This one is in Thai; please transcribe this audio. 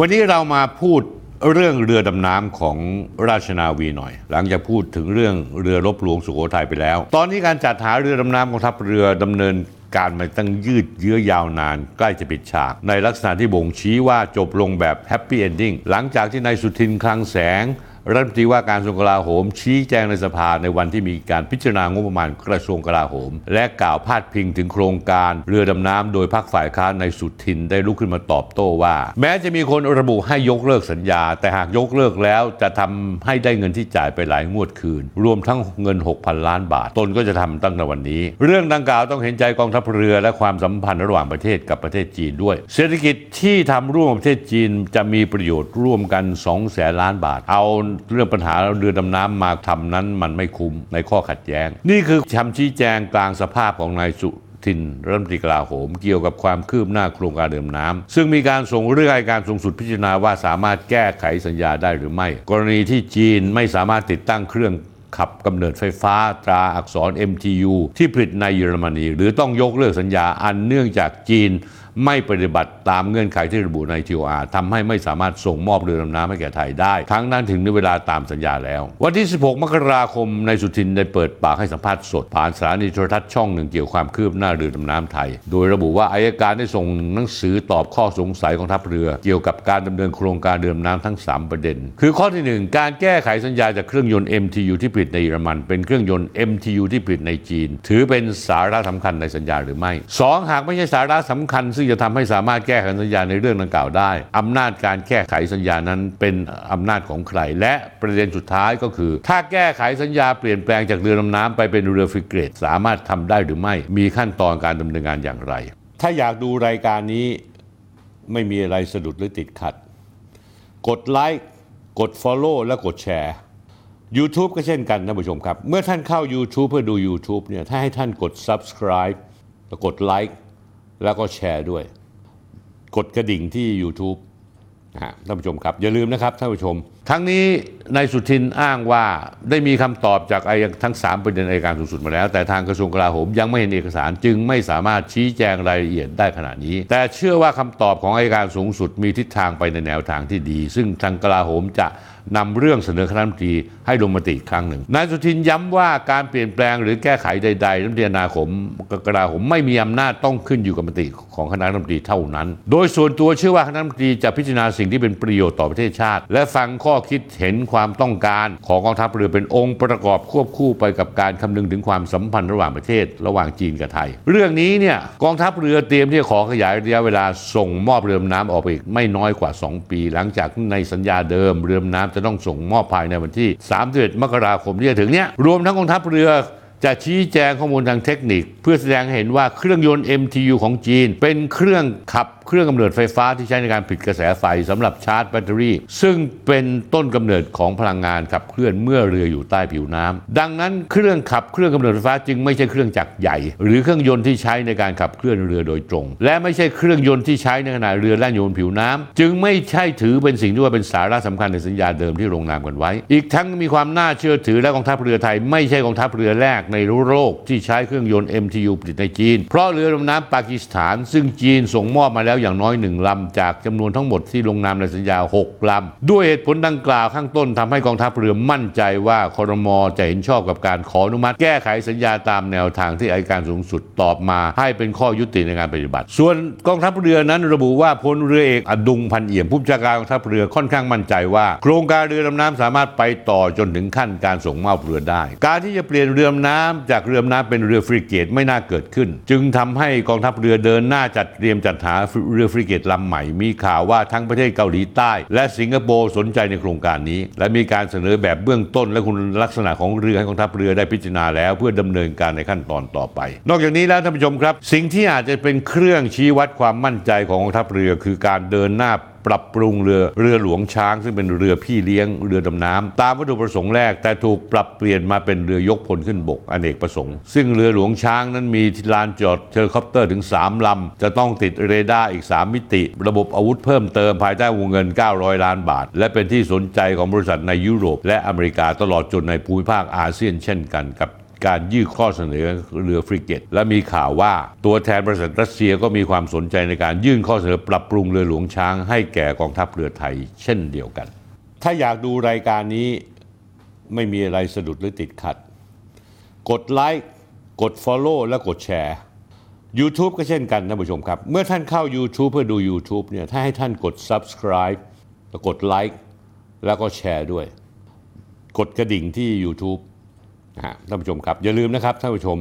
วันนี้เรามาพูดเรื่องเรือดำน้ำของราชนาวีหน่อย หลังจากพูดถึงเรื่องเรือรบหลวงสุโขทัยไปแล้ว ตอนนี้การจัดหาเรือดำน้ำของทัพเรือดำเนินการมาตั้งยืดเยื้อยาวนานใกล้จะปิดฉาก ในลักษณะที่บ่งชี้ว่าจบลงแบบ happy ending หลังจากที่นายสุทินคลังแสง รัฐมนตรีว่าการกระทรวงกลาโหม ชี้แจงในสภาในวันที่มีการพิจารณางบประมาณกระทรวงกลาโหม และกล่าวพาดพิงถึงโครงการเรือดำน้ำโดยพรรคฝ่ายค้านในสุทินได้ลุกขึ้นมาตอบโต้ว่า แม้จะมีคนระบุให้ยกเลิกสัญญา แต่หากยกเลิกแล้วจะทำให้ได้เงินที่จ่ายไปหลายงวดคืน รวมทั้งเงิน 6,000 ล้านบาท ตนก็จะทำตั้งแต่วันนี้ เรื่องดังกล่าวต้องเห็นใจกองทัพเรือและความสัมพันธ์ระหว่างประเทศกับประเทศจีนด้วย เศรษฐกิจที่ทำร่วมประเทศจีนจะมีประโยชน์ร่วมกัน2แสนล้านบาทเอาเรื่องปัญหาเรือดำน้ำมาทำนั้นมันไม่คุ้มในข้อขัดแย้ง นี่คือคำชี้แจงกลางสภาพของนายสุทินรัฐมนตรีกลาโหมเกี่ยวกับความคืบหน้าโครงการเรือดน้ำซึ่งมีการส่งเรื่องให้การสูงสุดพิจารณาว่าสามารถแก้ไขสัญญาได้หรือไม่ กรณีที่จีนไม่สามารถติดตั้งเครื่องขับกำเนิดไฟฟ้าตราอักษร MTU ที่ผลิตในเยอรมนี หรือต้องยกเลิกสัญญาอันเนื่องจากจีน ไม่ปฏิบัติตามเงื่อนไขที่ระบุใน TOR ทำให้ไม่สามารถส่งมอบเรือดำน้ำให้แก่ไทยได้ ทั้งนั้นถึงในเวลาตามสัญญาแล้ว วันที่ 16 มกราคมในายสุทินได้เปิดปากให้สัมภาษณ์สด ผ่านสถานีโทรทัศน์ช่องหนึ่งเกี่ยวความคืบหน้าเรือดำน้ำไทย โดยระบุว่าอายการได้ส่งหนังสือตอบข้อสงสัยของทัพเรือ เกี่ยวกับการดำเนินโครงการเรือดำน้ำทั้ง 3 ประเด็น คือข้อที่ 1 การแก้ไขสัญญาจากเครื่องยนต์ MTU ที่ผลิตในเยอรมัน เป็นเครื่องยนต์ MTU ที่ผลิตในจีน ถือเป็นสาระสำคัญในสัญญาหรือไม่ 2 หากไม่ใช่สาระสำคัญซึ่งจะทำให้สามารถแก้ไขสัญญาในเรื่องดังกล่าวได้อำนาจการแก้ไขสัญญานั้นเป็นอำนาจของใคร และประเด็นสุดท้ายก็คือ ถ้าแก้ไขสัญญาเปลี่ยนแปลงจากเรือดำน้ำไปเป็นเรือฟริเกต สามารถทำได้หรือไม่มีขั้นตอนการดำเนินงานอย่างไร ถ้าอยากดูรายการนี้ไม่มีอะไรสะดุดหรือติดขัด กดไลค์กด Follow และกดแชร์ YouTube ก็เช่นกันท่านผู้ชมครับ เมื่อท่านเข้า YouTube เพื่อดู YouTube เนี่ยถ้าให้ท่านกด Subscribe แล้วกดไลค์ แล้วก็แชร์ด้วย กดกระดิ่งที่ YouTube นะฮะท่านผู้ชมครับ อย่าลืมนะครับท่านผู้ชม ทั้งนี้นายสุทินอ้างว่าได้มีคำตอบจากอายทั้ง 3 ประเด็นอัยการสูงสุดมาแล้ว แต่ทางกระทรวงกลาโหมยังไม่เห็นเอกสารจึงไม่สามารถชี้แจงรายละเอียดได้ขณะนี้ แต่เชื่อว่าคำตอบของอายการสูงสุดมีทิศทางไปในแนวทางที่ดี ซึ่งทางกลาโหมจะนำเรื่องเสนอคณะรัฐมนตรีให้ลงมติอีกครั้งหนึ่ง นายสุทินย้ำว่าการเปลี่ยนแปลงหรือแก้ไขใดๆรัฐมนตรีนาคมกลาโหมไม่มีอำนาจต้องขึ้นอยู่กับมติของคณะรัฐมนตรีเท่านั้น โดยส่วนตัวเชื่อว่าคณะรัฐมนตรีจะพิจารณาสิ่งที่เป็นประโยชน์ต่อประเทศชาติ และฟังข้อคิดเห็นความต้องการของกองทัพเรือเป็นองค์ประกอบควบคู่ไปกับการคำนึงถึงความสัมพันธ์ระหว่างประเทศ ระหว่างจีนกับไทย เรื่องนี้เนี่ยกองทัพเรือเตรียมที่จะขอขยายระยะเวลาส่งมอบเรือดำน้ำออกไปอีกไม่น้อยกว่า 2 ปี หลังจากในสัญญาเดิมเรือดำน้ำจะต้องส่งมอบภายในวันที่31มกราคมที่จะถึงเนี้ยรวมทั้งกองทัพเรือจะชี้แจงข้อมูลทางเทคนิค เพื่อแสดงให้เห็นว่าเครื่องยนต์ MTU ของจีน เป็นเครื่องขับเครื่องกำเนิดไฟฟ้าที่ใช้ในการผลิตกระแสไฟสำหรับชาร์จแบตเตอรี่ ซึ่งเป็นต้นกำเนิดของพลังงานขับเคลื่อนเมื่อเรืออยู่ใต้ผิวน้ำดังนั้นเครื่องขับเครื่องกำเนิดไฟฟ้าจึงไม่ใช่เครื่องจักรใหญ่ หรือเครื่องยนต์ที่ใช้ในการขับเคลื่อนเรือโดยตรง และไม่ใช่เครื่องยนต์ที่ใช้ในขณะเรือแล่นอยู่บนผิวน้ำจึงไม่ใช่ถือเป็นสิ่งที่ว่าเป็นสาระสำคัญในสัญญาเดิมที่ลงนามกันไว้ อีกทั้งมีความน่าเชื่อถือและกองทัพเรือไทย ไม่ใช่กองทัพเรือแรกในโลกที่ใช้เครื่องยนต์ MTU ผลิตในจีน เพราะเรือดำน้ำปากีสถาน ซึ่งจีนส่งมอบมาแล้วแล้วอย่างน้อยหนึ่งลำจากจำนวนทั้งหมดที่ลงนามในสัญญา 6ลำ ด้วยเหตุผลดังกล่าวข้างต้นทำให้กองทัพเรือมั่นใจว่าคอรมอจะเห็นชอบกับการขออนุมัติแก้ไขสัญญาตามแนวทางที่อัยการสูงสุดตอบมา ให้เป็นข้อยุติในการปฏิบัติ ส่วนกองทัพเรือนั้นระบุว่าพลเรือเอกอดุงพันเอี่ยมผู้บัญชาการกองทัพเรือค่อนข้างมั่นใจว่า โครงการเรือดำน้ำสามารถไปต่อจนถึงขั้นการส่งมอบเรือได้ การที่จะเปลี่ยนเรือดำน้ำจากเรือดำน้ำเป็นเรือฟริเกตไม่น่าเกิดขึ้น จึงทำให้กองทัพเรือเดินหน้าจัดเตรียมจัดหาเรือฟริเกตลำใหม่ มีข่าวว่าทั้งประเทศเกาหลีใต้ และสิงคโปร์สนใจในโครงการนี้ และมีการเสนอแบบเบื้องต้น และคุณลักษณะของเรือให้กองทัพเรือได้พิจารณาแล้ว เพื่อดำเนินการในขั้นตอนต่อไป นอกจากนี้แล้วท่านผู้ชมครับ สิ่งที่อาจจะเป็นเครื่องชี้วัดความมั่นใจของกองทัพเรือ คือการเดินหน้า ปรับปรุงเรือเรือหลวงช้าง ซึ่งเป็นเรือพี่เลี้ยงเรือดำน้ำตามวัตถุประสงค์แรก แต่ถูกปรับเปลี่ยนมาเป็นเรือยกพลขึ้นบกอเนกประสงค์ ซึ่งเรือหลวงช้างนั้นมีลานจอดเฮลิคอปเตอร์ถึง 3 ลำ จะต้องติดเรดาร์อีก 3 มิติ ระบบอาวุธเพิ่มเติมภายใต้วงเงิน 900 ล้านบาท และเป็นที่สนใจของบริษัทในยุโรป และอเมริกาตลอดจนในภูมิภาคอาเซียนเช่นกันกับ การยื่นข้อเสนอเรือฟริเกต และมีข่าวว่าตัวแทนบริษัทรัสเซียก็มีความสนใจในการยื่นข้อเสนอปรับปรุงเรือหลวงช้าง ให้แก่กองทัพเรือไทยเช่นเดียวกัน ถ้าอยากดูรายการนี้ไม่มีอะไรสะดุดหรือติดขัด กดไลค์กด Follow และกดแชร์ YouTube ก็เช่นกันท่านผู้ชมครับ เมื่อท่านเข้า YouTube เพื่อดู YouTube เนี่ยถ้าให้ท่านกด Subscribe แล้วกดไลค์แล้วก็แชร์ด้วย กดกระดิ่งที่ YouTube นะฮะท่านผู้ชมครับอย่าลืมนะครับท่านผู้ชม